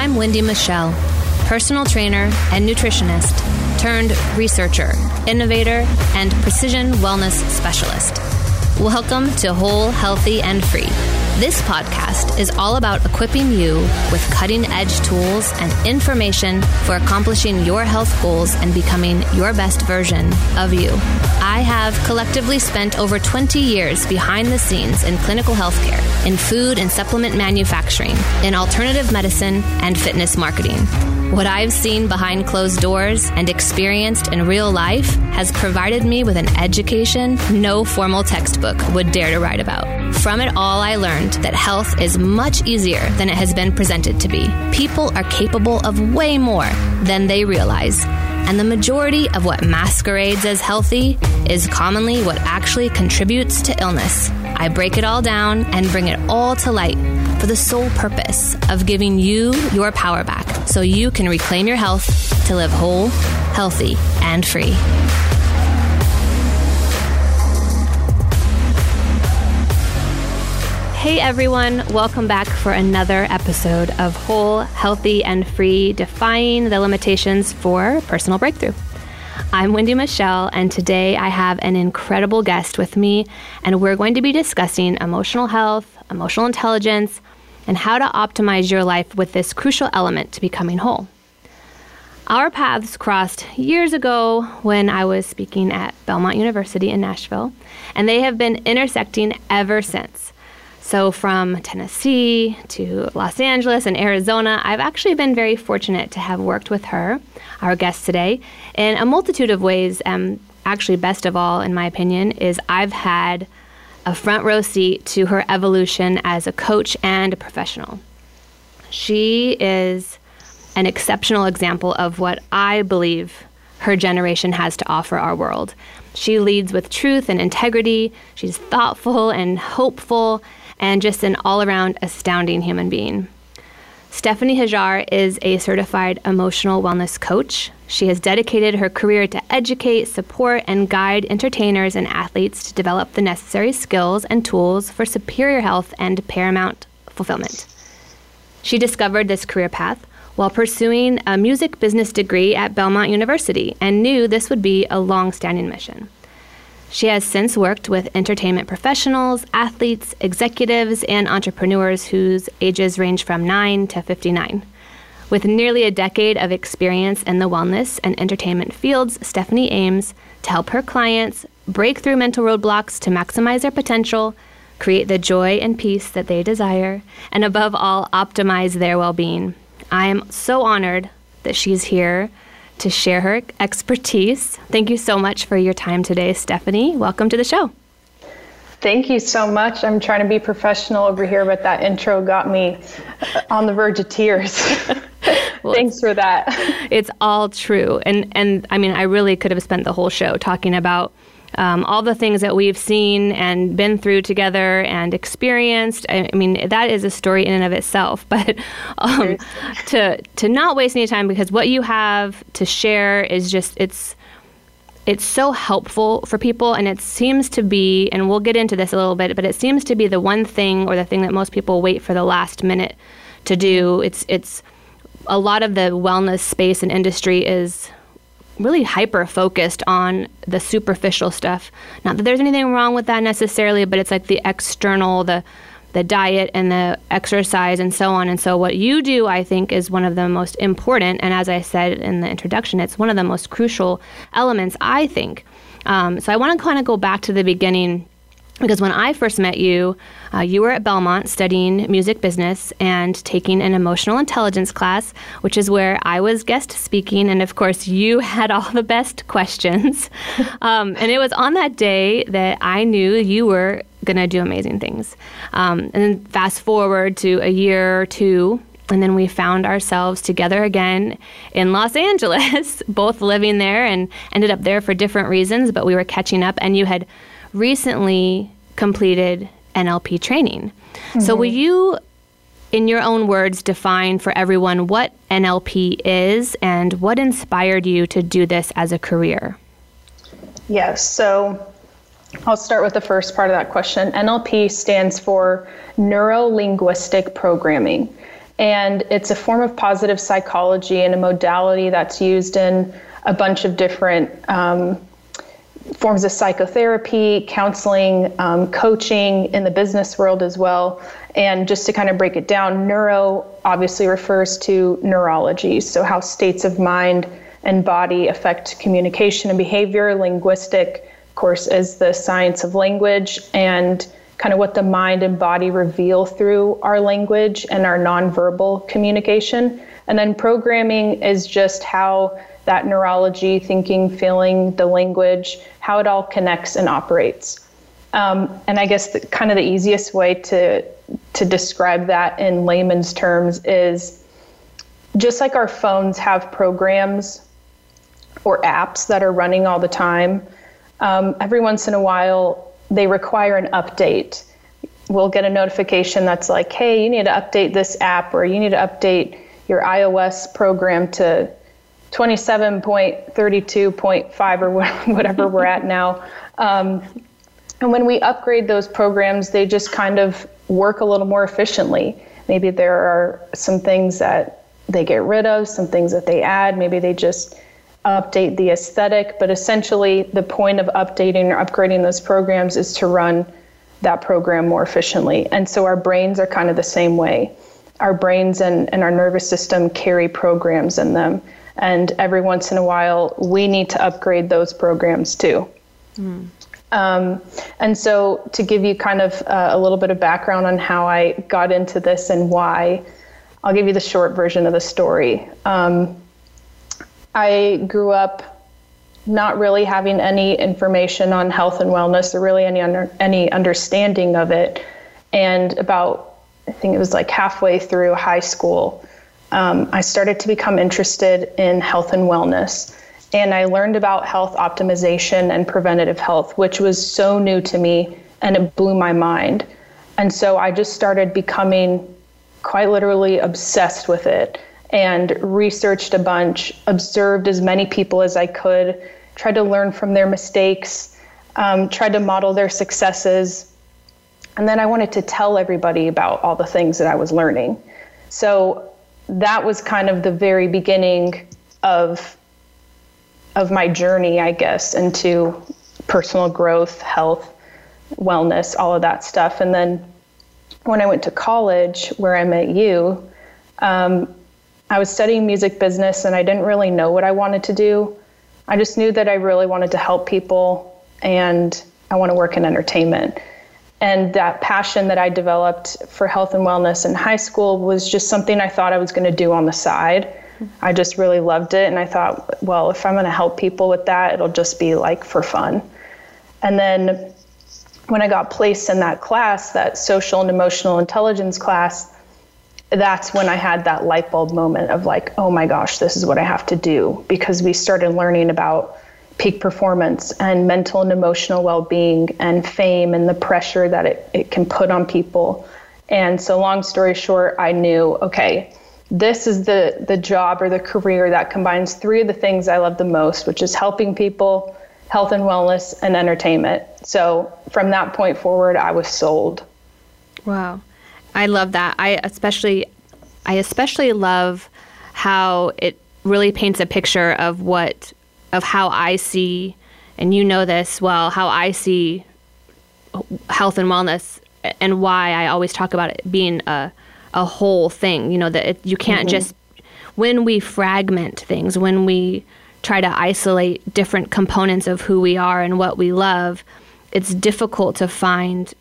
I'm Wendy Michelle, personal trainer and nutritionist turned researcher, innovator, and precision wellness specialist. Welcome to Whole, Healthy, and Free. This podcast is all about equipping you with cutting edge tools and information for accomplishing your health goals and becoming your best version of you. I have collectively spent over 20 years behind the scenes in clinical healthcare, in food and supplement manufacturing, in alternative medicine, and fitness marketing. What I've seen behind closed doors and experienced in real life has provided me with an education no formal textbook would dare to write about. From it all, I learned that health is much easier than it has been presented to be. People are capable of way more than they realize. And the majority of what masquerades as healthy is commonly what actually contributes to illness. I break it all down and bring it all to light for the sole purpose of giving you your power back so you can reclaim your health to live whole, healthy, and free. Hey everyone, welcome back for another episode of Whole, Healthy, and Free Defying the Limitations for Personal Breakthrough. I'm Wendy Michelle, and today I have an incredible guest with me, and we're going to be discussing emotional health, emotional intelligence, and how to optimize your life with this crucial element to becoming whole. Our paths crossed years ago when I was speaking at Belmont University in Nashville, and they have been intersecting ever since. So, from Tennessee to Los Angeles and Arizona, I've actually been very fortunate to have worked with her, our guest today, in a multitude of ways. Um, actually, best of all, in my opinion, is I've had a front row seat to her evolution as a coach and a professional. She is an exceptional example of what I believe her generation has to offer our world. She leads with truth and integrity. She's thoughtful and hopeful and just an all around astounding human being. Stephanie Hajar is a certified emotional wellness coach. She has dedicated her career to educate, support, and guide entertainers and athletes to develop the necessary skills and tools for superior health and paramount fulfillment. She discovered this career path while pursuing a music business degree at Belmont University and knew this would be a long standing mission. She has since worked with entertainment professionals, athletes, executives, and entrepreneurs whose ages range from 9 to 59. With nearly a decade of experience in the wellness and entertainment fields, Stephanie aims to help her clients break through mental roadblocks to maximize their potential, create the joy and peace that they desire, and above all, optimize their well being. I am so honored that she's here to share her expertise. Thank you so much for your time today, Stephanie. Welcome to the show. Thank you so much. I'm trying to be professional over here, but that intro got me uh, on the verge of tears. well, Thanks for that. It's all true. And and I mean, I really could have spent the whole show talking about um, all the things that we've seen and been through together and experienced. I, I mean, that is a story in and of itself. But um, to to not waste any time because what you have to share is just it's it's so helpful for people and it seems to be and we'll get into this a little bit but it seems to be the one thing or the thing that most people wait for the last minute to do it's it's a lot of the wellness space and industry is really hyper focused on the superficial stuff. Not that there's anything wrong with that necessarily, but it's like the external, the the diet and the exercise and so on. And so what you do, I think, is one of the most important. And as I said in the introduction, it's one of the most crucial elements, I think. Um, so I want to kind of go back to the beginning because when I first met you, uh, you were at Belmont studying music business and taking an emotional intelligence class, which is where I was guest speaking. And of course, you had all the best questions. um, and it was on that day that I knew you were going to do amazing things. Um, and then fast forward to a year or two. And then we found ourselves together again in Los Angeles, both living there and ended up there for different reasons, but we were catching up. And you had recently completed NLP training. Mm-hmm. So, will you, in your own words, define for everyone what NLP is and what inspired you to do this as a career? Yes. So, I'll start with the first part of that question. NLP stands for Neuro Linguistic Programming. And it's a form of positive psychology and a modality that's used in a bunch of different um, forms of psychotherapy, counseling, um, coaching in the business world as well. And just to kind of break it down, neuro obviously refers to neurology, so how states of mind and body affect communication and behavior. Linguistic, of course, is the science of language and kind of what the mind and body reveal through our language and our nonverbal communication. And then programming is just how that neurology, thinking, feeling, the language, how it all connects and operates. Um, and I guess the, kind of the easiest way to to describe that in layman's terms is just like our phones have programs or apps that are running all the time. Um, every once in a while, they require an update. We'll get a notification that's like, "Hey, you need to update this app," or "You need to update your iOS program to 27.32.5 or whatever we're at now. Um, and when we upgrade those programs, they just kind of work a little more efficiently. Maybe there are some things that they get rid of, some things that they add. Maybe they just update the aesthetic. But essentially, the point of updating or upgrading those programs is to run that program more efficiently. And so our brains are kind of the same way. Our brains and, and our nervous system carry programs in them. And every once in a while, we need to upgrade those programs too. Mm. Um, and so, to give you kind of uh, a little bit of background on how I got into this and why, I'll give you the short version of the story. Um, I grew up not really having any information on health and wellness or really any under, any understanding of it. And about, I think it was like halfway through high school, um, I started to become interested in health and wellness and I learned about health optimization and preventative health, which was so new to me and it blew my mind. And so I just started becoming quite literally obsessed with it and researched a bunch, observed as many people as I could, tried to learn from their mistakes, um, tried to model their successes. And then I wanted to tell everybody about all the things that I was learning. So that was kind of the very beginning of of my journey, I guess, into personal growth, health, wellness, all of that stuff. And then when I went to college, where I met you, um, I was studying music business and I didn't really know what I wanted to do. I just knew that I really wanted to help people and I want to work in entertainment. And that passion that I developed for health and wellness in high school was just something I thought I was going to do on the side. Mm-hmm. I just really loved it. And I thought, well, if I'm going to help people with that, it'll just be like for fun. And then when I got placed in that class, that social and emotional intelligence class, that's when I had that light bulb moment of like, oh my gosh, this is what I have to do. Because we started learning about peak performance and mental and emotional well being and fame and the pressure that it, it can put on people. And so, long story short, I knew, okay, this is the the job or the career that combines three of the things I love the most, which is helping people, health and wellness, and entertainment. So from that point forward, I was sold. Wow, I love that. I especially, I especially love how it really paints a picture of what of how I see, and you know this well, how I see health and wellness, and why I always talk about it being a a whole thing. You know that it, you can't mm-hmm. just when we fragment things, when we try to isolate different components of who we are and what we love, it's difficult to find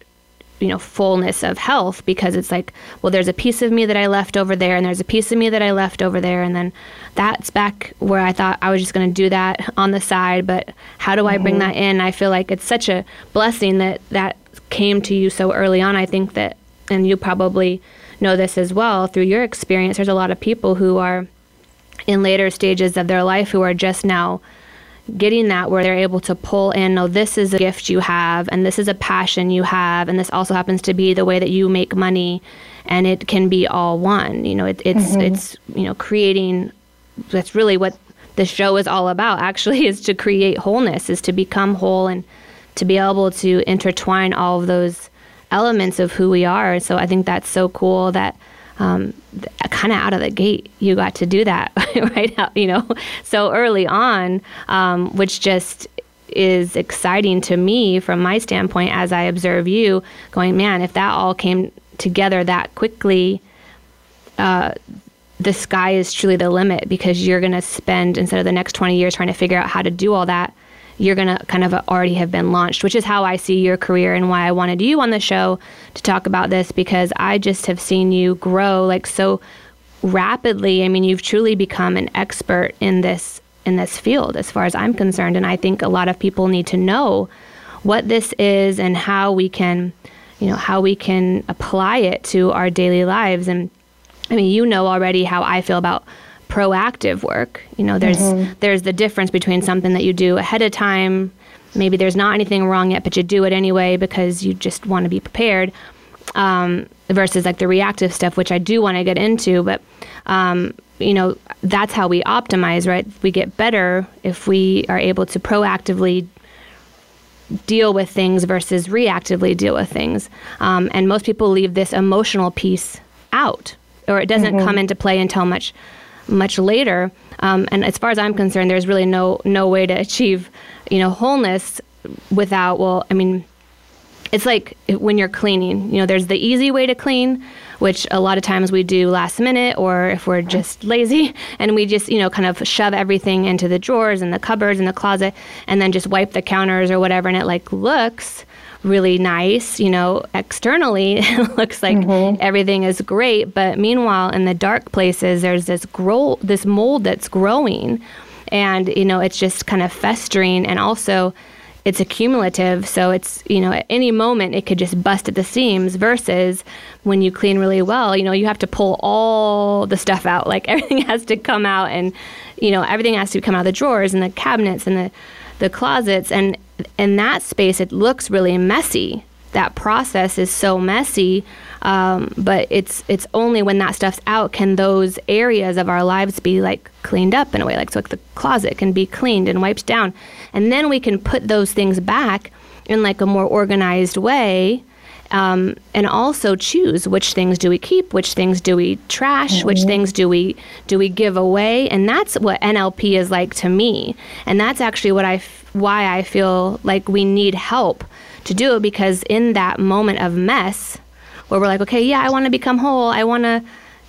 you know fullness of health because it's like well there's a piece of me that I left over there and there's a piece of me that I left over there and then that's back where I thought I was just going to do that on the side but how do I bring mm-hmm. that in I feel like it's such a blessing that that came to you so early on I think that and you probably know this as well through your experience. There's a lot of people who are in later stages of their life who are just now getting that where they're able to pull in no this is a gift you have and this is a passion you have and this also happens to be the way that you make money and it can be all one you know it, it's mm-hmm. it's you know creating that's really what the show is all about actually is to create wholeness is to become whole and to be able to intertwine all of those elements of who we are. So I think that's so cool that um, kind of out of the gate, you got to do that right out, you know, so early on, um, which just is exciting to me from my standpoint as I observe you going, man, if that all came together that quickly, uh, the sky is truly the limit because you're going to spend instead of the next 20 years trying to figure out how to do all that you're going to kind of already have been launched which is how i see your career and why i wanted you on the show to talk about this because i just have seen you grow like so rapidly. I mean you've truly become an expert in this in this field as far as i'm concerned and i think a lot of people need to know what this is and how we can you know how we can apply it to our daily lives. And I mean, you know already how I feel about proactive work. You know, there's mm-hmm. there's the difference between something that you do ahead of time. Maybe there's not anything wrong yet, but you do it anyway because you just want to be prepared. Um, versus like the reactive stuff, which I do want to get into, but um, you know that's how we optimize, right? We get better if we are able to proactively deal with things versus reactively deal with things. Um, and most people leave this emotional piece out, or it doesn't mm-hmm. come into play until much much later. Um, and as far as I'm concerned, there's really no no way to achieve you know wholeness without well, I mean, it's like when you're cleaning. You know, there's the easy way to clean, which a lot of times we do last minute, or if we're just lazy and we just you know kind of shove everything into the drawers and the cupboards and the closet, and then just wipe the counters or whatever, and it like looks really nice. You know, externally, it looks like mm-hmm. everything is great. But meanwhile, in the dark places, there's this grow, this mold that's growing, and you know, it's just kind of festering, and also it's accumulative. So it's you know, at any moment it could just bust at the seams. Versus when you clean really well, you know, you have to pull all the stuff out. Like everything has to come out, and you know, everything has to come out of the drawers and the cabinets and the the closets and in that space it looks really messy. That process is so messy um, but it's it's only when that stuff's out can those areas of our lives be like cleaned up in a way like so like the closet can be cleaned and wiped down. And then we can put those things back in like a more organized way um, and also choose which things do we keep, which things do we trash, mm-hmm. which things do we do we give away, and that's what NLP is like to me, and that's actually what I why I feel like we need help to do it because in that moment of mess, where we're like, okay, yeah, I want to become whole, I want to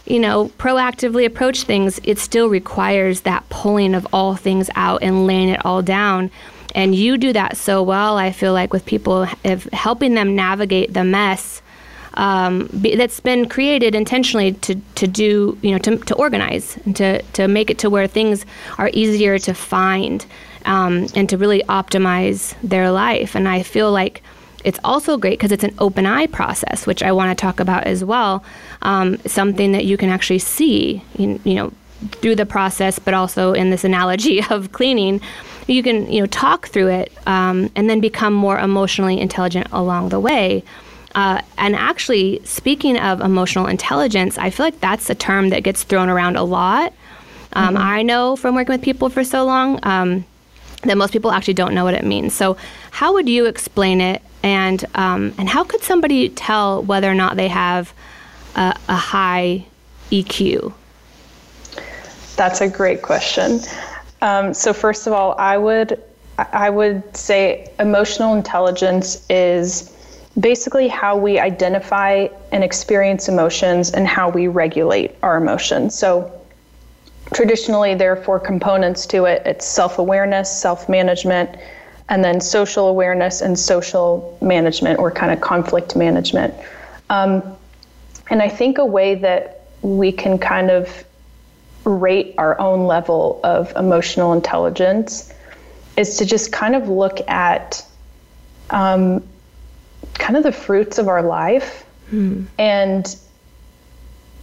you know, proactively approach things, it still requires that pulling of all things out and laying it all down. And you do that so well i feel like with people if helping them navigate the mess um, be, that's been created intentionally to, to do you know to, to organize and to, to make it to where things are easier to find um, and to really optimize their life and i feel like it's also great because it's an open eye process which i want to talk about as well um, something that you can actually see you, you know through the process but also in this analogy of cleaning you can you know talk through it um, and then become more emotionally intelligent along the way. Uh, and actually, speaking of emotional intelligence, I feel like that's a term that gets thrown around a lot. Um, mm-hmm. I know from working with people for so long um, that most people actually don't know what it means. So, how would you explain it, and um, and how could somebody tell whether or not they have a, a high EQ? That's a great question. Um, so first of all, I would I would say emotional intelligence is basically how we identify and experience emotions and how we regulate our emotions. So traditionally there are four components to it. It's self-awareness, self-management, and then social awareness and social management or kind of conflict management. Um, and I think a way that we can kind of rate our own level of emotional intelligence is to just kind of look at um, kind of the fruits of our life mm. and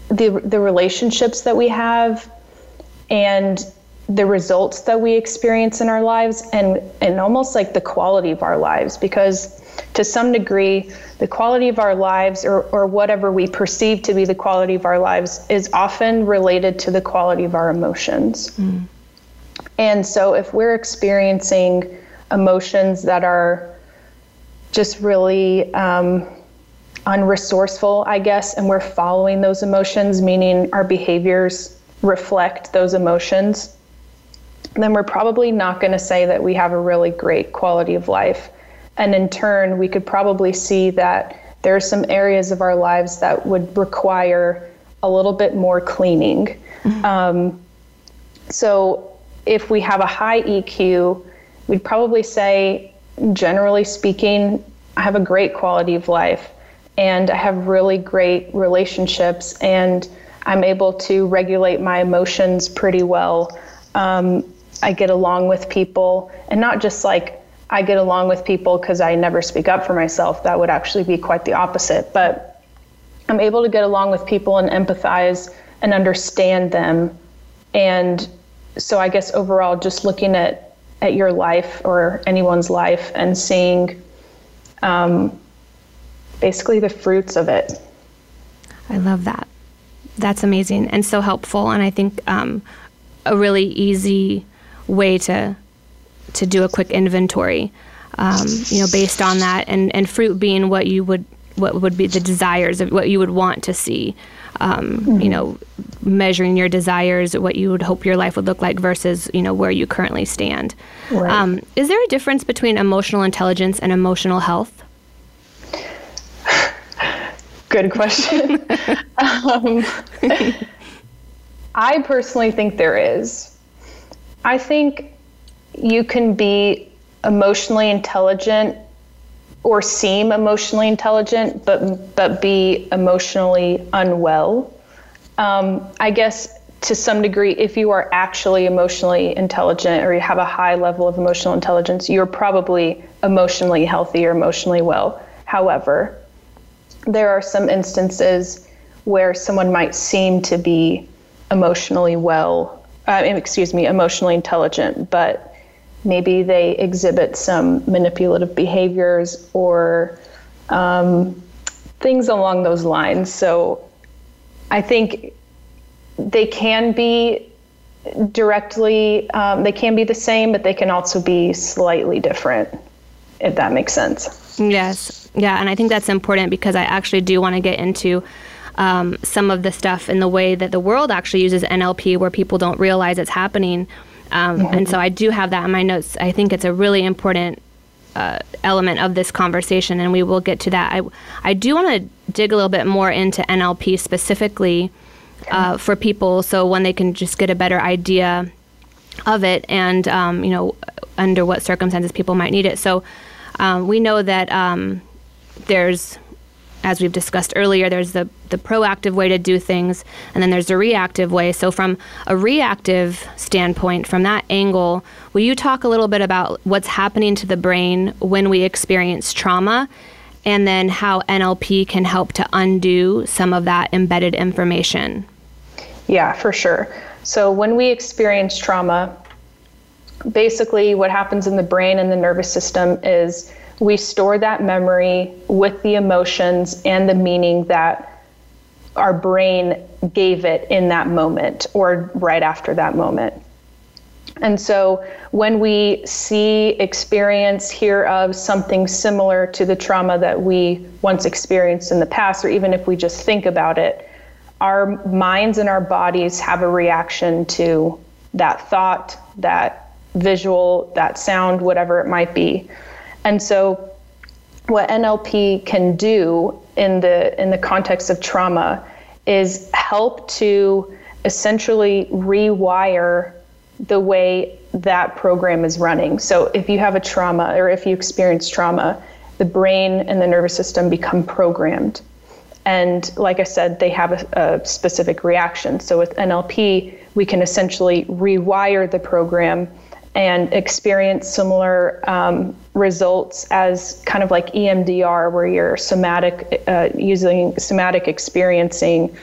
the the relationships that we have and the results that we experience in our lives and and almost like the quality of our lives because to some degree, the quality of our lives or, or whatever we perceive to be the quality of our lives is often related to the quality of our emotions. Mm. And so if we're experiencing emotions that are just really um, unresourceful, I guess, and we're following those emotions, meaning our behaviors reflect those emotions, then we're probably not going to say that we have a really great quality of life. And in turn, we could probably see that there are some areas of our lives that would require a little bit more cleaning. Mm-hmm. Um, so if we have a high EQ, we'd probably say, generally speaking, I have a great quality of life and I have really great relationships and I'm able to regulate my emotions pretty well. Um, I get along with people and not just like I get along with people because I never speak up for myself. That would actually be quite the opposite. But I'm able to get along with people and empathize and understand them. And so I guess overall, just looking at at your life or anyone's life and seeing um, basically the fruits of it. I love that. That's amazing and so helpful. And I think um, a really easy way to to do a quick inventory, um, you know, based on that, and and fruit being what you would what would be the desires of what you would want to see. Um, mm-hmm. You know, measuring your desires, what you would hope your life would look like versus you know where you currently stand. Right. Um, is there a difference between emotional intelligence and emotional health? Good question. um, I personally think there is. I think you can be emotionally intelligent or seem emotionally intelligent, but but be emotionally unwell. Um, I guess to some degree, if you are actually emotionally intelligent or you have a high level of emotional intelligence, you're probably emotionally healthy or emotionally well. However, there are some instances where someone might seem to be emotionally well, uh, excuse me, emotionally intelligent, but maybe they exhibit some manipulative behaviors or um, things along those lines. So I think they can be directly, um, they can be the same, but they can also be slightly different, if that makes sense. Yes. Yeah. And I think that's important because I actually do want to get into. Um, some of the stuff in the way that the world actually uses NLP, where people don't realize it's happening. Um, mm-hmm. And so I do have that in my notes. I think it's a really important uh, element of this conversation, and we will get to that. I, I do want to dig a little bit more into NLP specifically uh, for people, so when they can just get a better idea of it, and um, you know, under what circumstances people might need it. So um, we know that um, there's as we've discussed earlier, there's the, the proactive way to do things, and then there's the reactive way. So, from a reactive standpoint, from that angle, will you talk a little bit about what's happening to the brain when we experience trauma, and then how NLP can help to undo some of that embedded information? Yeah, for sure. So, when we experience trauma, basically what happens in the brain and the nervous system is we store that memory with the emotions and the meaning that our brain gave it in that moment or right after that moment. And so when we see, experience, hear of something similar to the trauma that we once experienced in the past, or even if we just think about it, our minds and our bodies have a reaction to that thought, that visual, that sound, whatever it might be. And so what NLP can do in the in the context of trauma is help to essentially rewire the way that program is running. So if you have a trauma or if you experience trauma, the brain and the nervous system become programmed. And like I said, they have a, a specific reaction. So with NLP, we can essentially rewire the program and experience similar um, results as kind of like EMDR, where you're somatic, uh, using somatic experiencing,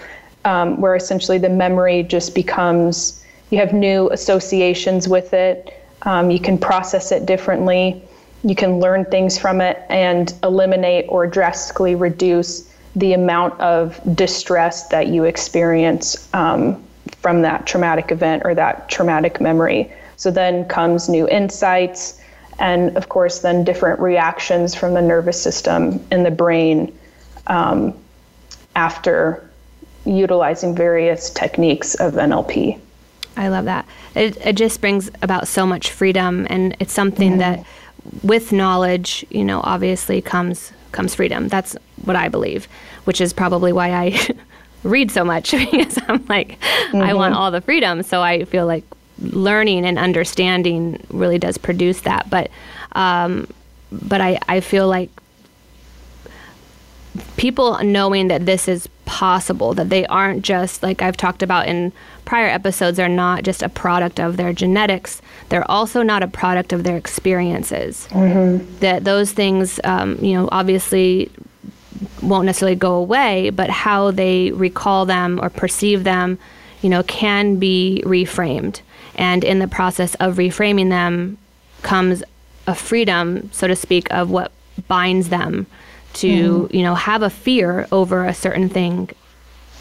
um, where essentially the memory just becomes, you have new associations with it, um, you can process it differently, you can learn things from it, and eliminate or drastically reduce the amount of distress that you experience um, from that traumatic event or that traumatic memory. So then comes new insights, and of course, then different reactions from the nervous system and the brain um, after utilizing various techniques of NLP. I love that. It, it just brings about so much freedom, and it's something mm-hmm. that, with knowledge, you know, obviously comes comes freedom. That's what I believe, which is probably why I read so much because I'm like, mm-hmm. I want all the freedom. So I feel like learning and understanding really does produce that. But um, but I, I feel like people knowing that this is possible, that they aren't just like I've talked about in prior episodes, are not just a product of their genetics. They're also not a product of their experiences. Mm-hmm. That those things, um, you know, obviously won't necessarily go away, but how they recall them or perceive them, you know, can be reframed. And in the process of reframing them comes a freedom, so to speak, of what binds them to mm. you know have a fear over a certain thing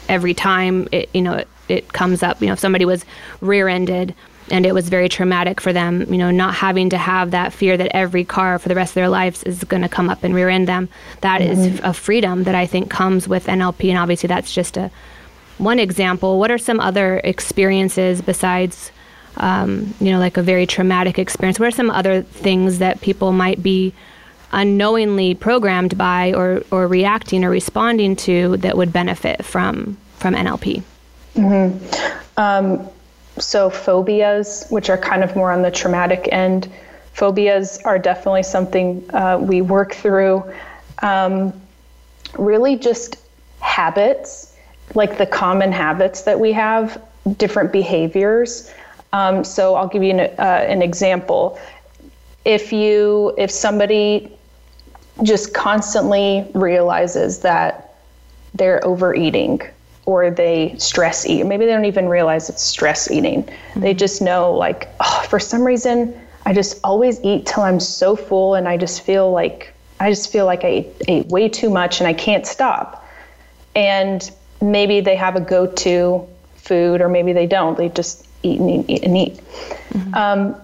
every time it you know it, it comes up you know if somebody was rear-ended and it was very traumatic for them you know not having to have that fear that every car for the rest of their lives is going to come up and rear end them That mm-hmm. is a freedom that i think comes with nlp and obviously that's just a one example what are some other experiences besides um, you know like a very traumatic experience what are some other things that people might be unknowingly programmed by or, or reacting or responding to that would benefit from from NLP? Mm-hmm. Um, so phobias, which are kind of more on the traumatic end, phobias are definitely something uh, we work through. Um, really, just habits, like the common habits that we have, different behaviors. Um, so I'll give you an, uh, an example. If you, if somebody just constantly realizes that they're overeating or they stress eat. Maybe they don't even realize it's stress eating. Mm-hmm. They just know, like, oh, for some reason, I just always eat till I'm so full, and I just feel like I just feel like I ate, ate way too much, and I can't stop. And maybe they have a go-to food, or maybe they don't. They just eat and eat, eat and eat. Mm-hmm. Um,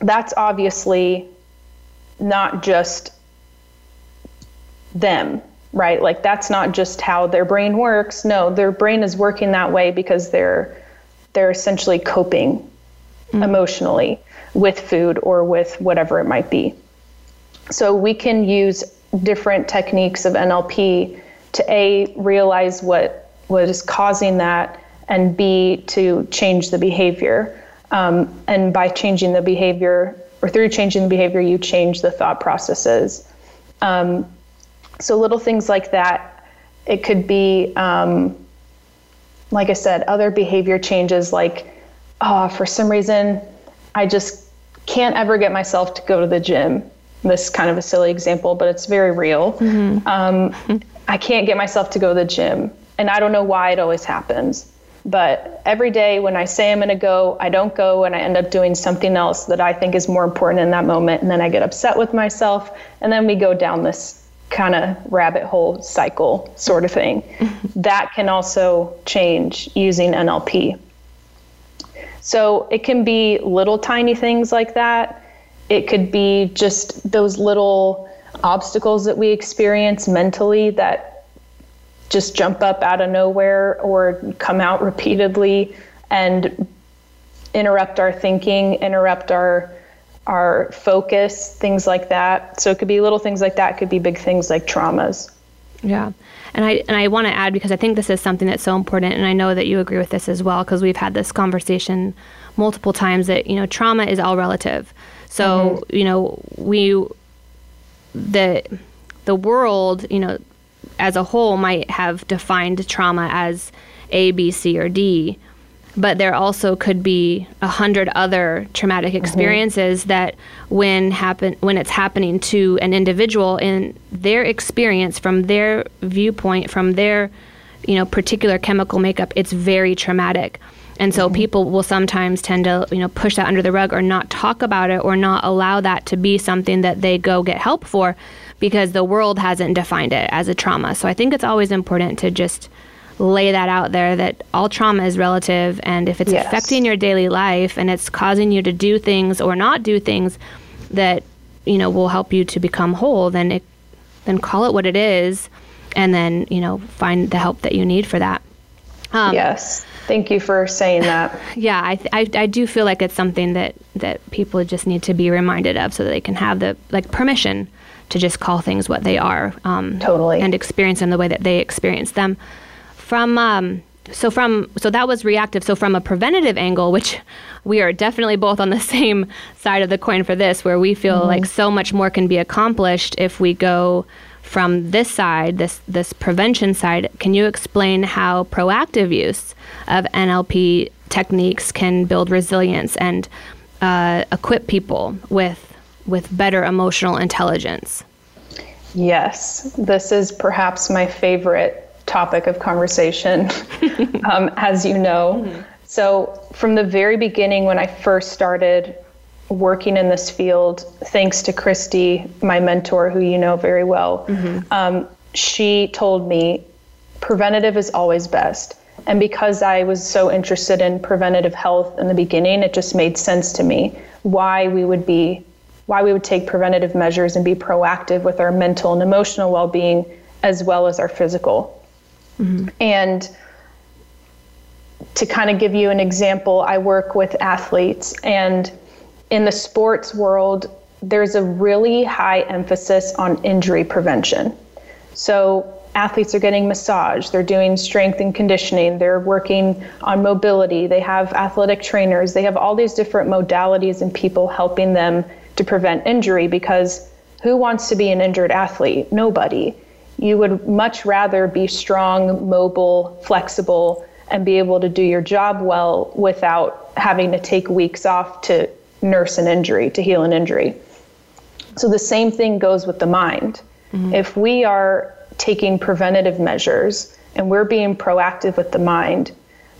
that's obviously not just them, right? Like that's not just how their brain works. No, their brain is working that way because they're they're essentially coping mm-hmm. emotionally with food or with whatever it might be. So we can use different techniques of NLP to a realize what what is causing that and b to change the behavior um, and by changing the behavior or through changing the behavior you change the thought processes um, so little things like that. It could be, um, like I said, other behavior changes like, oh, for some reason, I just can't ever get myself to go to the gym. This is kind of a silly example, but it's very real. Mm-hmm. Um, I can't get myself to go to the gym. And I don't know why it always happens. But every day when I say I'm going to go, I don't go and I end up doing something else that I think is more important in that moment. And then I get upset with myself. And then we go down this kind of rabbit hole cycle sort of thing. that can also change using NLP. So it can be little tiny things like that. It could be just those little obstacles that we experience mentally that just jump up out of nowhere or come out repeatedly and interrupt our thinking, interrupt our our focus, things like that. So it could be little things like that, it could be big things like traumas. Yeah. And I and I want to add because I think this is something that's so important and I know that you agree with this as well because we've had this conversation multiple times that you know trauma is all relative. So, mm-hmm. you know, we the the world, you know, as a whole might have defined trauma as A, B, C, or D but there also could be a hundred other traumatic mm-hmm. experiences mm-hmm. that when happen when it's happening to an individual in their experience from their viewpoint from their you know particular chemical makeup it's very traumatic and so mm-hmm. people will sometimes tend to you know push that under the rug or not talk about it or not allow that to be something that they go get help for because the world hasn't defined it as a trauma so i think it's always important to just lay that out there that all trauma is relative and if it's yes. affecting your daily life and it's causing you to do things or not do things that you know will help you to become whole then it then call it what it is and then you know find the help that you need for that. Um, yes. Thank you for saying that. Yeah, I, I, I do feel like it's something that, that people just need to be reminded of so that they can have the like permission to just call things what they are. Um, totally. And experience them the way that they experience them. From um, so from so that was reactive. So from a preventative angle, which we are definitely both on the same side of the coin for this, where we feel mm-hmm. like so much more can be accomplished if we go from this side, this this prevention side. Can you explain how proactive use of NLP techniques can build resilience and uh, equip people with with better emotional intelligence? Yes, this is perhaps my favorite topic of conversation, um, as you know. Mm-hmm. So, from the very beginning, when I first started working in this field, thanks to Christy, my mentor, who you know very well, mm-hmm. um, she told me preventative is always best. And because I was so interested in preventative health in the beginning, it just made sense to me why we would be why we would take preventative measures and be proactive with our mental and emotional well-being as well as our physical. Mm-hmm. And to kind of give you an example, I work with athletes, and in the sports world, there's a really high emphasis on injury prevention. So, athletes are getting massage, they're doing strength and conditioning, they're working on mobility, they have athletic trainers, they have all these different modalities and people helping them to prevent injury because who wants to be an injured athlete? Nobody you would much rather be strong, mobile, flexible, and be able to do your job well without having to take weeks off to nurse an injury, to heal an injury. So the same thing goes with the mind. Mm-hmm. If we are taking preventative measures and we're being proactive with the mind,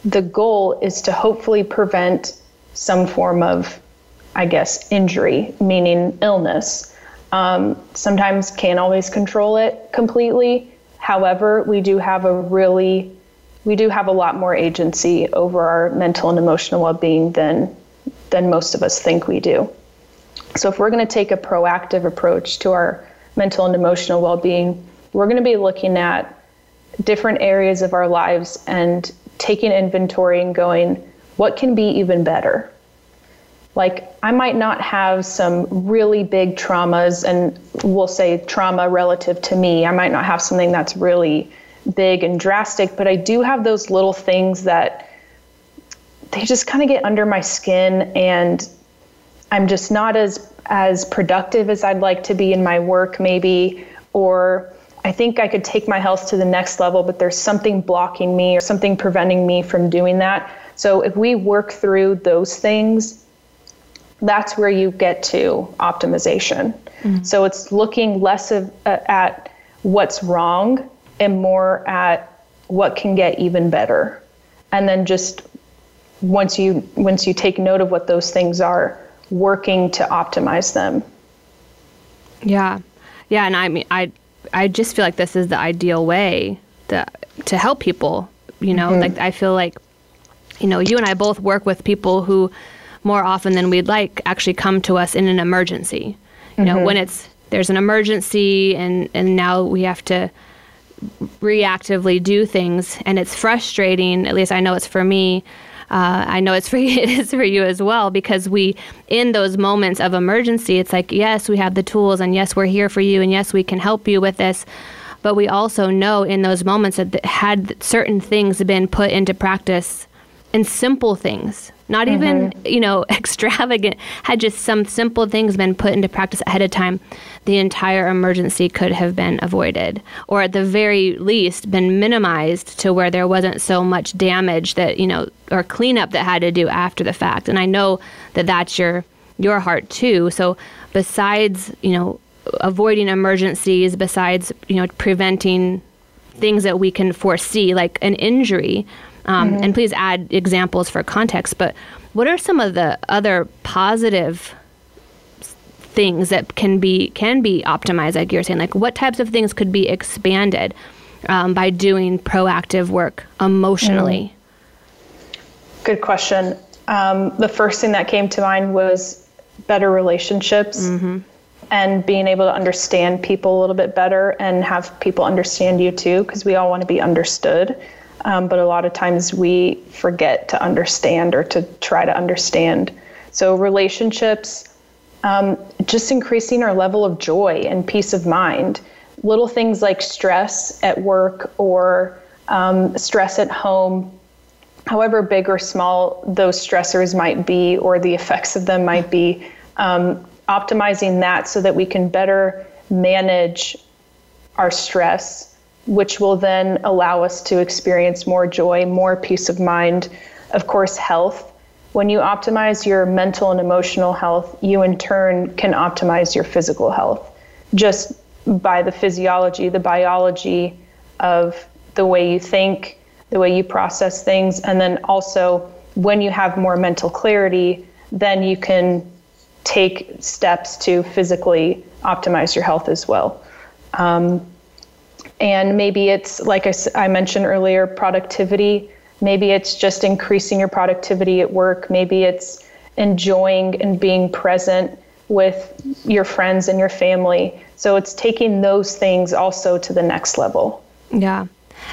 the goal is to hopefully prevent some form of, I guess, injury, meaning illness. Um, sometimes can't always control it completely. However, we do have a really, we do have a lot more agency over our mental and emotional well-being than than most of us think we do. So if we're going to take a proactive approach to our mental and emotional well-being, we're going to be looking at different areas of our lives and taking inventory and going, what can be even better? Like I might not have some really big traumas, and we'll say trauma relative to me. I might not have something that's really big and drastic, but I do have those little things that they just kind of get under my skin, and I'm just not as as productive as I'd like to be in my work, maybe, or I think I could take my health to the next level, but there's something blocking me or something preventing me from doing that. So if we work through those things, that's where you get to optimization. Mm-hmm. So it's looking less of, uh, at what's wrong and more at what can get even better. And then just once you once you take note of what those things are, working to optimize them. Yeah. Yeah, and I mean I I just feel like this is the ideal way to to help people, you know, mm-hmm. like I feel like you know, you and I both work with people who more often than we'd like actually come to us in an emergency. You know, mm-hmm. when it's there's an emergency and and now we have to reactively do things and it's frustrating at least i know it's for me uh, i know it's for you, it is for you as well because we in those moments of emergency it's like yes we have the tools and yes we're here for you and yes we can help you with this but we also know in those moments that had certain things been put into practice and simple things not mm-hmm. even you know extravagant. Had just some simple things been put into practice ahead of time the entire emergency could have been avoided. Or at the very least been minimized to where there wasn't so much damage that you know or cleanup that had to do after the fact. And i know that that's your your heart too. So besides you know avoiding emergencies besides you know preventing things that we can foresee like an injury um, mm-hmm. And please add examples for context. But what are some of the other positive things that can be can be optimized? Like you're saying, like what types of things could be expanded um, by doing proactive work emotionally? Mm. Good question. Um, the first thing that came to mind was better relationships. Mm-hmm. and being able to understand people a little bit better and have people understand you too, because we all want to be understood. Um, but a lot of times we forget to understand or to try to understand. So, relationships, um, just increasing our level of joy and peace of mind. Little things like stress at work or um, stress at home, however big or small those stressors might be or the effects of them might be, um, optimizing that so that we can better manage our stress, which will then allow us to experience more joy, more peace of mind, of course, health. When you optimize your mental and emotional health, you in turn can optimize your physical health just by the physiology, the biology of the way you think, the way you process things, and then also when you have more mental clarity, then you can take steps to physically optimize your health as well. Um, and maybe it's, like I, I mentioned earlier, productivity. Maybe it's just increasing your productivity at work. Maybe it's enjoying and being present with your friends and your family. So it's taking those things also to the next level. Yeah.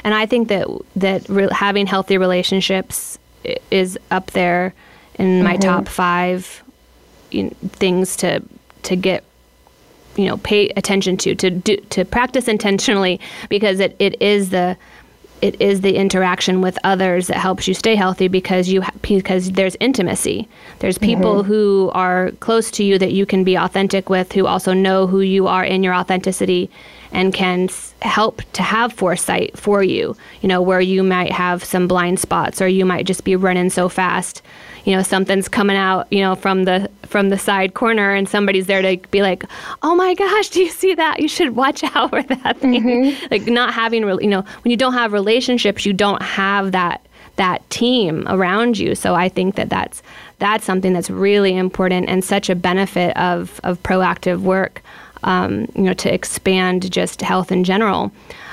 And I think that that re- having healthy relationships is up there in my mm-hmm. top 5 you know, things to to get you know pay attention to to do to practice intentionally because it, it is the it is the interaction with others that helps you stay healthy because you because there's intimacy. There's people mm-hmm. who are close to you that you can be authentic with, who also know who you are in your authenticity, and can help to have foresight for you. You know where you might have some blind spots, or you might just be running so fast you know something's coming out you know from the from the side corner and somebody's there to be like oh my gosh do you see that? You should watch out for that thing. Mm-hmm. like not having you know when you don't have relationships you don't have that that team around you. So i think that that's that's something that's really important and such a benefit of of proactive work um, you know to expand just health in general.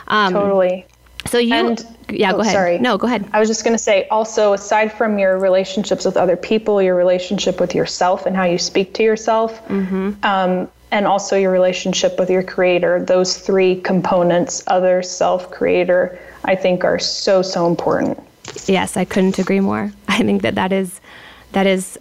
Um, totally so you and yeah, oh, go ahead. Sorry. No, go ahead. I was just going to say also, aside from your relationships with other people, your relationship with yourself and how you speak to yourself, mm-hmm. um, and also your relationship with your creator, those three components, other, self, creator, I think are so, so important. Yes, I couldn't agree more. I think that that is, that is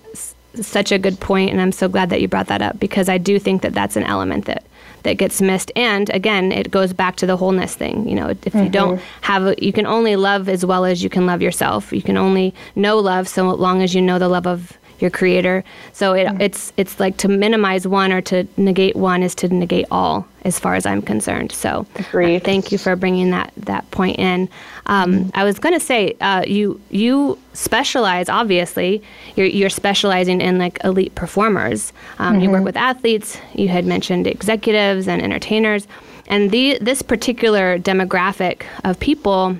such a good point, and I'm so glad that you brought that up because I do think that that's an element that that gets missed. And again, it goes back to the wholeness thing. You know, if mm-hmm. you don't have, a, you can only love as well as you can love yourself. You can only know love so long as you know the love of your creator. So it, mm-hmm. it's it's like to minimize one or to negate one is to negate all, as far as I'm concerned. So Agreed. thank you for bringing that that point in. Um, mm-hmm. I was going to say uh, you you specialize obviously you're you're specializing in like elite performers. Um, mm-hmm. You work mm-hmm. with athletes. You had mentioned executives and entertainers, and the this particular demographic of people.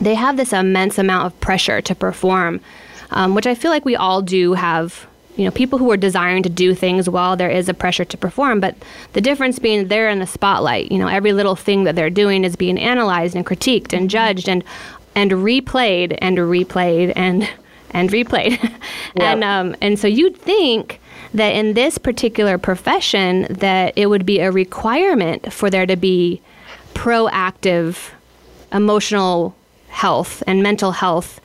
They have this immense amount of pressure to perform um, which I feel like we all do have. You know, people who are desiring to do things while there is a pressure to perform, but the difference being they're in the spotlight. You know, every little thing that they're doing is being analyzed and critiqued and judged and and replayed and replayed and and replayed. Yep. and um, and so you'd think that in this particular profession that it would be a requirement for there to be proactive emotional health and mental health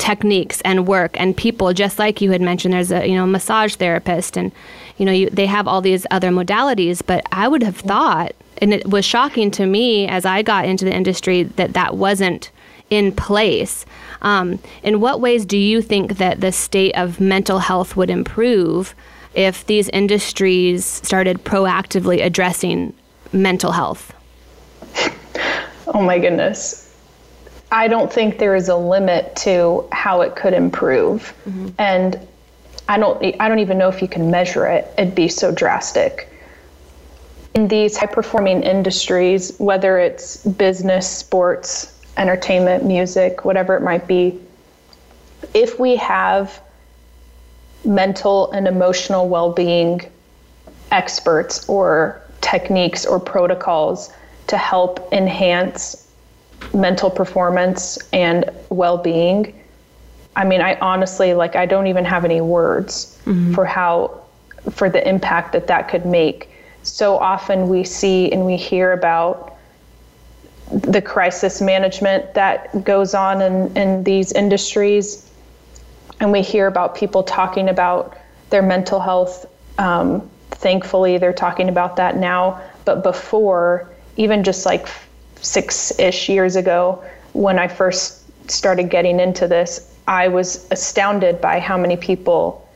techniques and work and people just like you had mentioned there's a you know massage therapist and you know you, they have all these other modalities but i would have thought and it was shocking to me as i got into the industry that that wasn't in place. Um, in what ways do you think that the state of mental health would improve if these industries started proactively addressing mental health? Oh my goodness I don't think there is a limit to how it could improve. Mm-hmm. And I don't I don't even know if you can measure it. It'd be so drastic. In these high performing industries, whether it's business, sports, entertainment, music, whatever it might be, if we have mental and emotional well-being experts or techniques or protocols to help enhance mental performance and well-being i mean i honestly like i don't even have any words mm-hmm. for how for the impact that that could make so often we see and we hear about the crisis management that goes on in, in these industries. And we hear about people talking about their mental health. Um, thankfully, they're talking about that now. But before, even just like six ish years ago, when I first started getting into this, I was astounded by how many people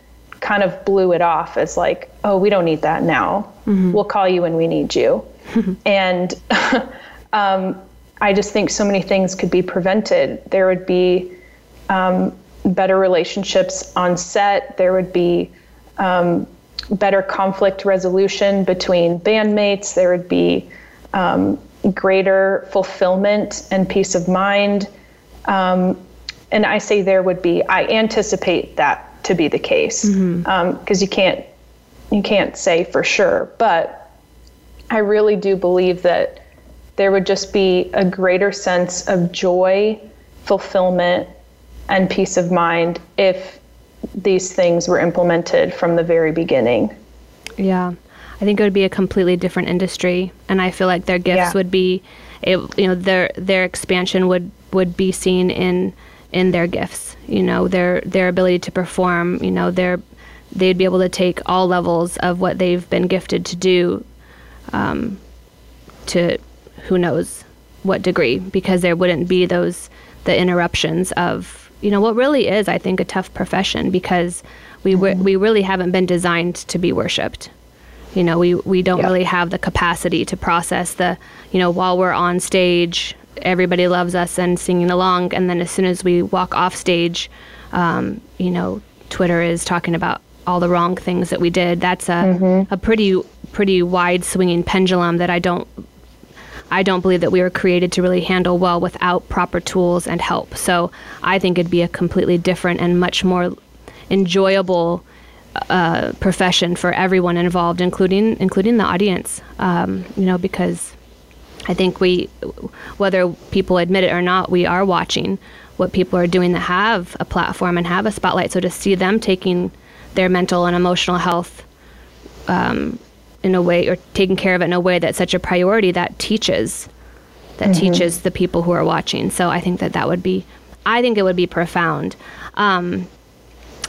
kind of blew it off as like, oh, we don't need that now. Mm-hmm. We'll call you when we need you. and um, I just think so many things could be prevented. There would be um, better relationships on set. There would be um, better conflict resolution between bandmates. There would be um, greater fulfillment and peace of mind. Um, and I say there would be. I anticipate that to be the case because mm-hmm. um, you can't you can't say for sure, but I really do believe that there would just be a greater sense of joy, fulfillment, and peace of mind if these things were implemented from the very beginning. Yeah. I think it would be a completely different industry and I feel like their gifts yeah. would be it, you know their their expansion would would be seen in in their gifts you know their their ability to perform you know their they'd be able to take all levels of what they've been gifted to do um, to who knows what degree because there wouldn't be those the interruptions of you know what really is I think a tough profession because we mm-hmm. we really haven't been designed to be worshipped. You know, we we don't yeah. really have the capacity to process the you know while we're on stage everybody loves us and singing along and then as soon as we walk off stage um, you know Twitter is talking about all the wrong things that we did. That's a mm-hmm. a pretty pretty wide swinging pendulum that I don't I don't believe that we were created to really handle well without proper tools and help. So I think it'd be a completely different and much more enjoyable uh, profession for everyone involved, including including the audience. Um, you know, because I think we, whether people admit it or not, we are watching what people are doing that have a platform and have a spotlight. So to see them taking their mental and emotional health um, in a way or taking care of it in a way that's such a priority that teaches that mm-hmm. teaches the people who are watching so i think that that would be i think it would be profound um,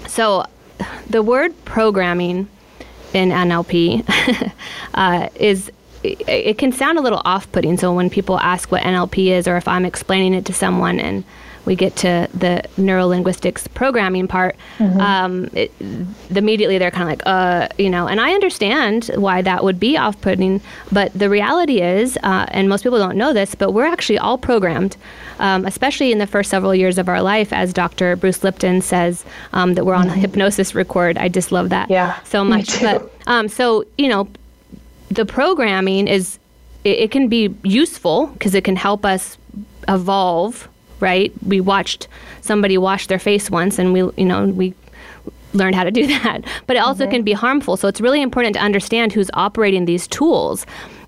so the word programming in nlp uh, is it can sound a little off-putting. So when people ask what nlp is or if i'm explaining it to someone and we get to the neurolinguistics programming part, mm-hmm. um, it, immediately they're kind of like, uh, you know, and I understand why that would be off putting, but the reality is, uh, and most people don't know this, but we're actually all programmed, um, especially in the first several years of our life, as Dr. Bruce Lipton says, um, that we're on mm-hmm. hypnosis record. I just love that yeah, so much. But um, so, you know, the programming is, it, it can be useful because it can help us evolve right? We watched somebody wash their face once and we, you know, we learned how to do that. But it also mm-hmm. can be harmful. So it's really important to understand who's operating these tools.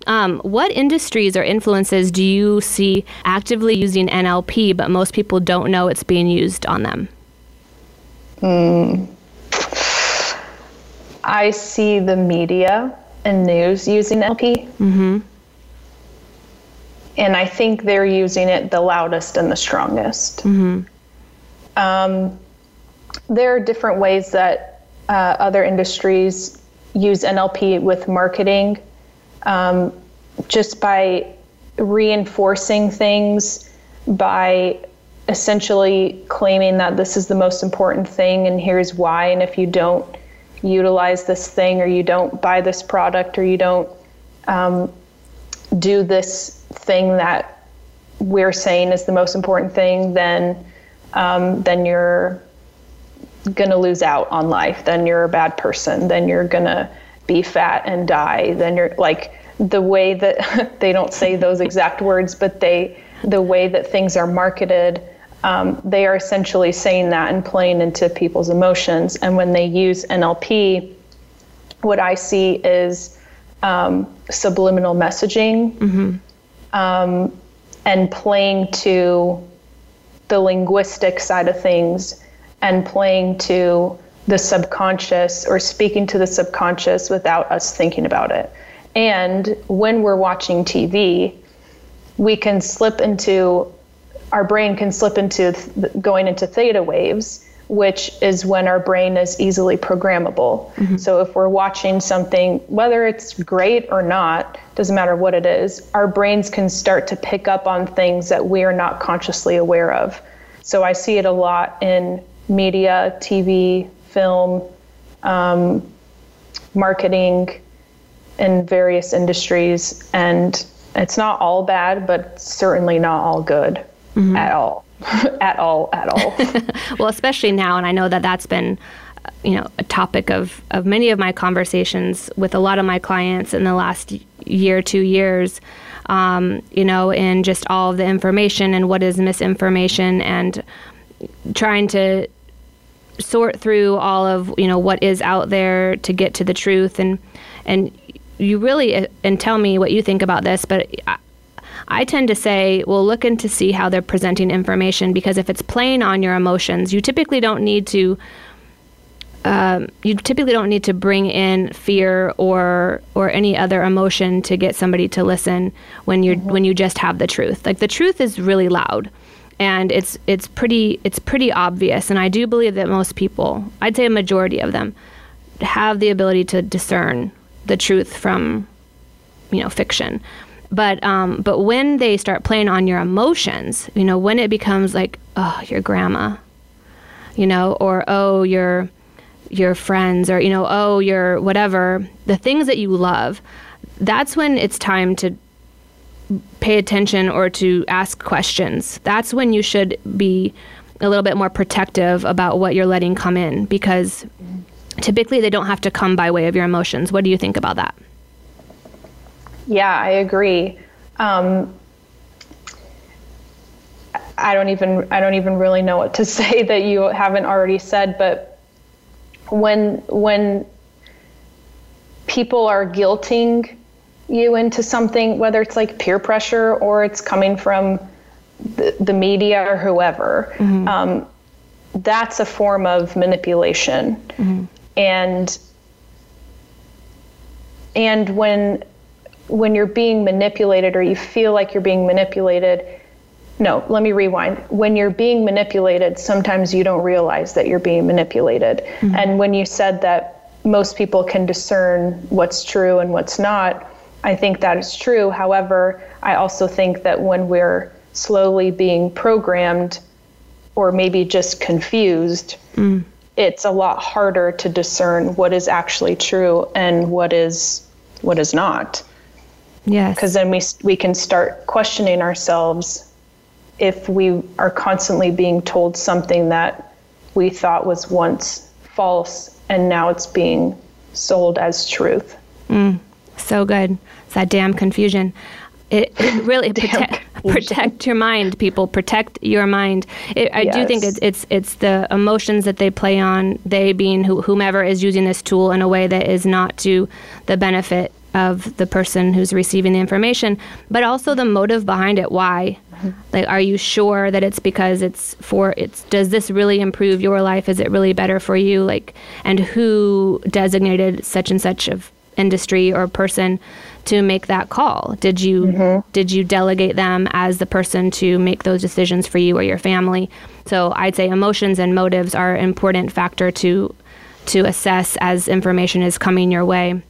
Um, what industries or influences do you see actively using NLP, but most people don't know it's being used on them? Mm. I see the media and news using NLP. Mm-hmm and I think they're using it the loudest and the strongest. Mm-hmm. Um, there are different ways that uh, other industries use NLP with marketing, um, just by reinforcing things, by essentially claiming that this is the most important thing and here's why, and if you don't utilize this thing or you don't buy this product or you don't um, do this thing that we're saying is the most important thing, then um, then you're gonna lose out on life. Then you're a bad person. Then you're gonna be fat and die. Then you're like the way that they don't say those exact words, but they the way that things are marketed. Um, they are essentially saying that and playing into people's emotions. And when they use NLP, what I see is um, subliminal messaging. Mm-hmm um, and playing to the linguistic side of things and playing to the subconscious or speaking to the subconscious without us thinking about it. And when we're watching TV, we can slip into our brain can slip into th- going into theta waves which is when our brain is easily programmable. Mm-hmm. So if we're watching something, whether it's great or not, doesn't matter what it is, our brains can start to pick up on things that we are not consciously aware of. So I see it a lot in media, TV, film, um, marketing, in various industries. And it's not all bad, but certainly not all good mm-hmm. at all. at all, at all. well, especially now, and I know that that's been, you know, a topic of, of many of my conversations with a lot of my clients in the last year, two years, um, you know, in just all of the information and what is misinformation and trying to sort through all of, you know, what is out there to get to the truth and, and you really, and tell me what you think about this, but I, tend to say, well, look into see how they're presenting information because if it's playing on your emotions, you typically don't need to. Um, you typically don't need to bring in fear or or any other emotion to get somebody to listen when you're mm-hmm. when you just have the truth. Like the truth is really loud, and it's it's pretty it's pretty obvious. And I do believe that most people, I'd say a majority of them, have the ability to discern the truth from you know fiction but um, but when they start playing on your emotions, you know, when it becomes like, oh, your grandma, you know, or oh, your your friends, or you know, oh, your whatever, the things that you love, that's when it's time to pay attention or to ask questions. That's when you should be a little bit more protective about what you're letting come in because typically they don't have to come by way of your emotions. What do you think about that? Yeah, I agree. Um, I don't even I don't even really know what to say that you haven't already said, but when when people are guilting you into something, whether it's like peer pressure or it's coming from the, the media or whoever, mm-hmm. um, that's a form of manipulation. Mm-hmm. And and when when you're being manipulated or you feel like you're being manipulated, no, let me rewind. When you're being manipulated, sometimes you don't realize that you're being manipulated. Mm-hmm. And when you said that most people can discern what's true and what's not, I think that is true. However, I also think that when we're slowly being programmed or maybe just confused, mm. it's a lot harder to discern what is actually true and what is what is not. Yes. Because then we, we can start questioning ourselves if we are constantly being told something that we thought was once false and now it's being sold as truth. Mm, so good. It's that damn confusion. It, it really protect, protect your mind, people. Protect your mind. It, I yes. do think it's, it's it's the emotions that they play on. They being whomever is using this tool in a way that is not to the benefit of the person who's receiving the information, but also the motive behind it. Why? Mm-hmm. Like, are you sure that it's because it's for it's? Does this really improve your life? Is it really better for you? Like, and who designated such and such of industry or person to make that call? Did you mm-hmm. did you delegate them as the person to make those decisions for you or your family? So I'd say emotions and motives are an important factor to to assess as information is coming your way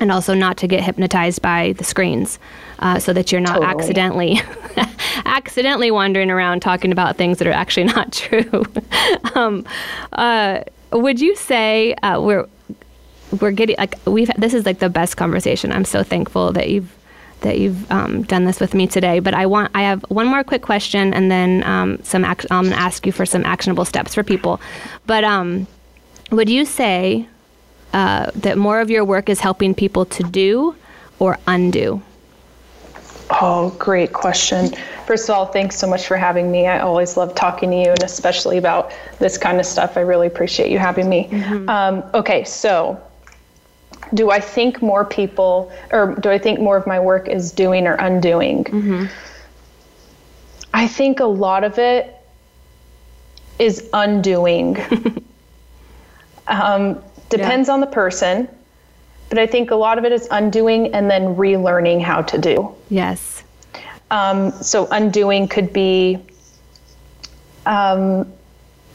and also not to get hypnotized by the screens uh, so that you're not totally. accidentally accidentally wandering around talking about things that are actually not true. Um, uh, would you say uh, we're we're getting like we've this is like the best conversation. I'm so thankful that you've that you've um, done this with me today but i want i have one more quick question and then um, some ac- i'm going to ask you for some actionable steps for people. But um, would you say uh, that more of your work is helping people to do or undo? Oh, great question. First of all, thanks so much for having me. I always love talking to you, and especially about this kind of stuff. I really appreciate you having me. Mm-hmm. Um, okay, so do I think more people, or do I think more of my work is doing or undoing? Mm-hmm. I think a lot of it is undoing. um, Depends yeah. on the person. but I think a lot of it is undoing and then relearning how to do. Yes. Um, so undoing could be um,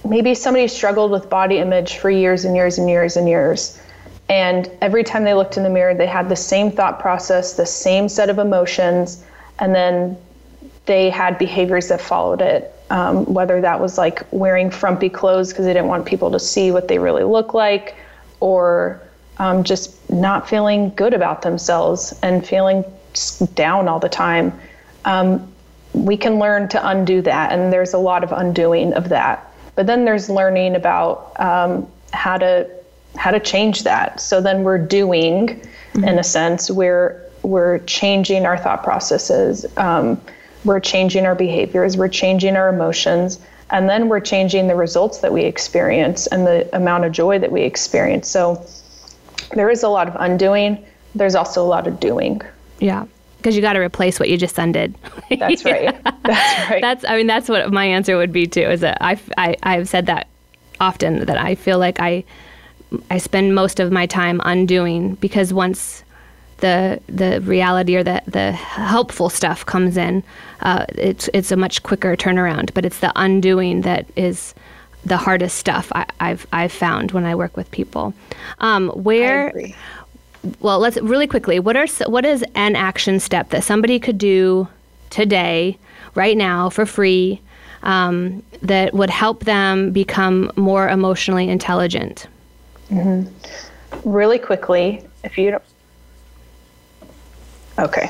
maybe somebody struggled with body image for years and years and years and years. And every time they looked in the mirror, they had the same thought process, the same set of emotions, and then they had behaviors that followed it. Um, whether that was like wearing frumpy clothes because they didn't want people to see what they really look like, or um, just not feeling good about themselves and feeling down all the time. Um, we can learn to undo that, and there's a lot of undoing of that. But then there's learning about um, how to how to change that. So then we're doing, mm-hmm. in a sense, we're we're changing our thought processes, um, we're changing our behaviors, we're changing our emotions, and then we're changing the results that we experience and the amount of joy that we experience. So there is a lot of undoing. There's also a lot of doing. Yeah because you got to replace what you just undid. That's right. yeah. That's right. That's I mean that's what my answer would be too. Is that I I I've said that often that I feel like I I spend most of my time undoing because once the the reality or the the helpful stuff comes in, uh, it's it's a much quicker turnaround. But it's the undoing that is the hardest stuff I, have I've found when I work with people. Um, where well, let's really quickly. What are what is an action step that somebody could do today, right now, for free, um, that would help them become more emotionally intelligent? Mm-hmm. Really quickly, if you don't. Okay.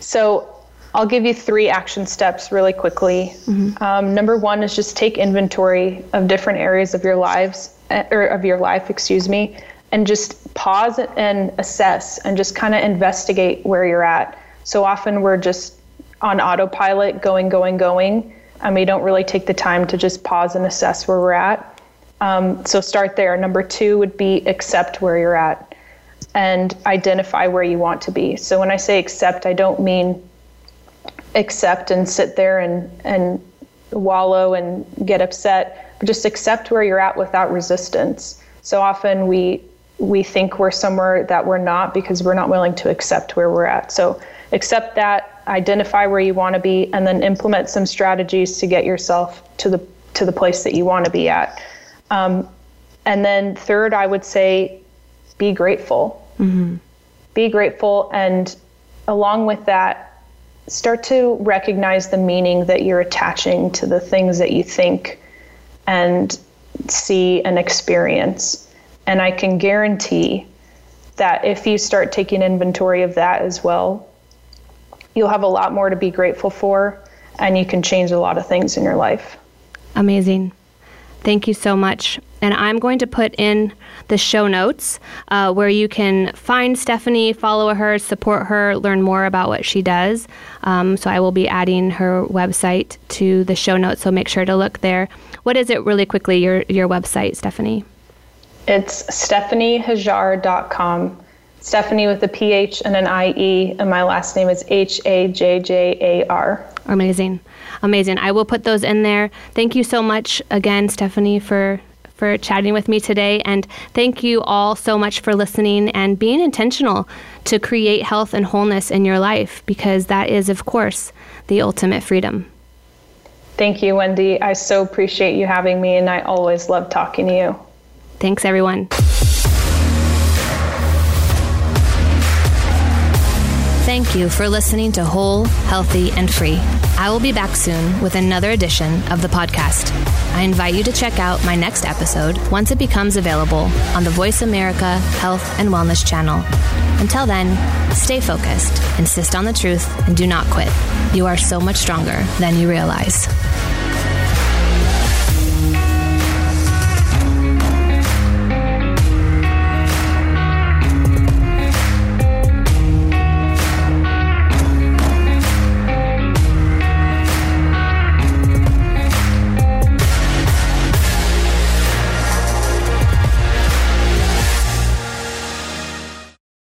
So I'll give you three action steps really quickly. Mm-hmm. Um, number one is just take inventory of different areas of your lives eh, or of your life, excuse me, and just pause and assess and just kind of investigate where you're at. So often we're just on autopilot, going, going, going, and we don't really take the time to just pause and assess where we're at. Um, so start there. Number two would be accept where you're at and identify where you want to be. So when I say accept, I don't mean accept and sit there and, and wallow and get upset, but just accept where you're at without resistance. So often we we think we're somewhere that we're not because we're not willing to accept where we're at. So accept that, identify where you want to be, and then implement some strategies to get yourself to the to the place that you want to be at. Um, and then third, I would say, be grateful. Mm-hmm. Be grateful, and along with that, start to recognize the meaning that you're attaching to the things that you think and see and experience. And I can guarantee that if you start taking inventory of that as well, you'll have a lot more to be grateful for and you can change a lot of things in your life. Amazing. Thank you so much. And I'm going to put in the show notes uh, where you can find Stephanie, follow her, support her, learn more about what she does. Um, so I will be adding her website to the show notes. So make sure to look there. What is it, really quickly, your, your website, Stephanie? It's stephaniehajjar.com. Stephanie with a PH and an IE, and my last name is H A J J A R. Amazing. Amazing. I will put those in there. Thank you so much again, Stephanie, for for chatting with me today. And thank you all so much for listening and being intentional to create health and wholeness in your life because that is, of course, the ultimate freedom. Thank you, Wendy. I so appreciate you having me, and I always love talking to you. Thanks, everyone. Thank you for listening to Whole, Healthy, and Free. I will be back soon with another edition of the podcast. I invite you to check out my next episode once it becomes available on the Voice America Health and Wellness channel. Until then, stay focused, insist on the truth, and do not quit. You are so much stronger than you realize.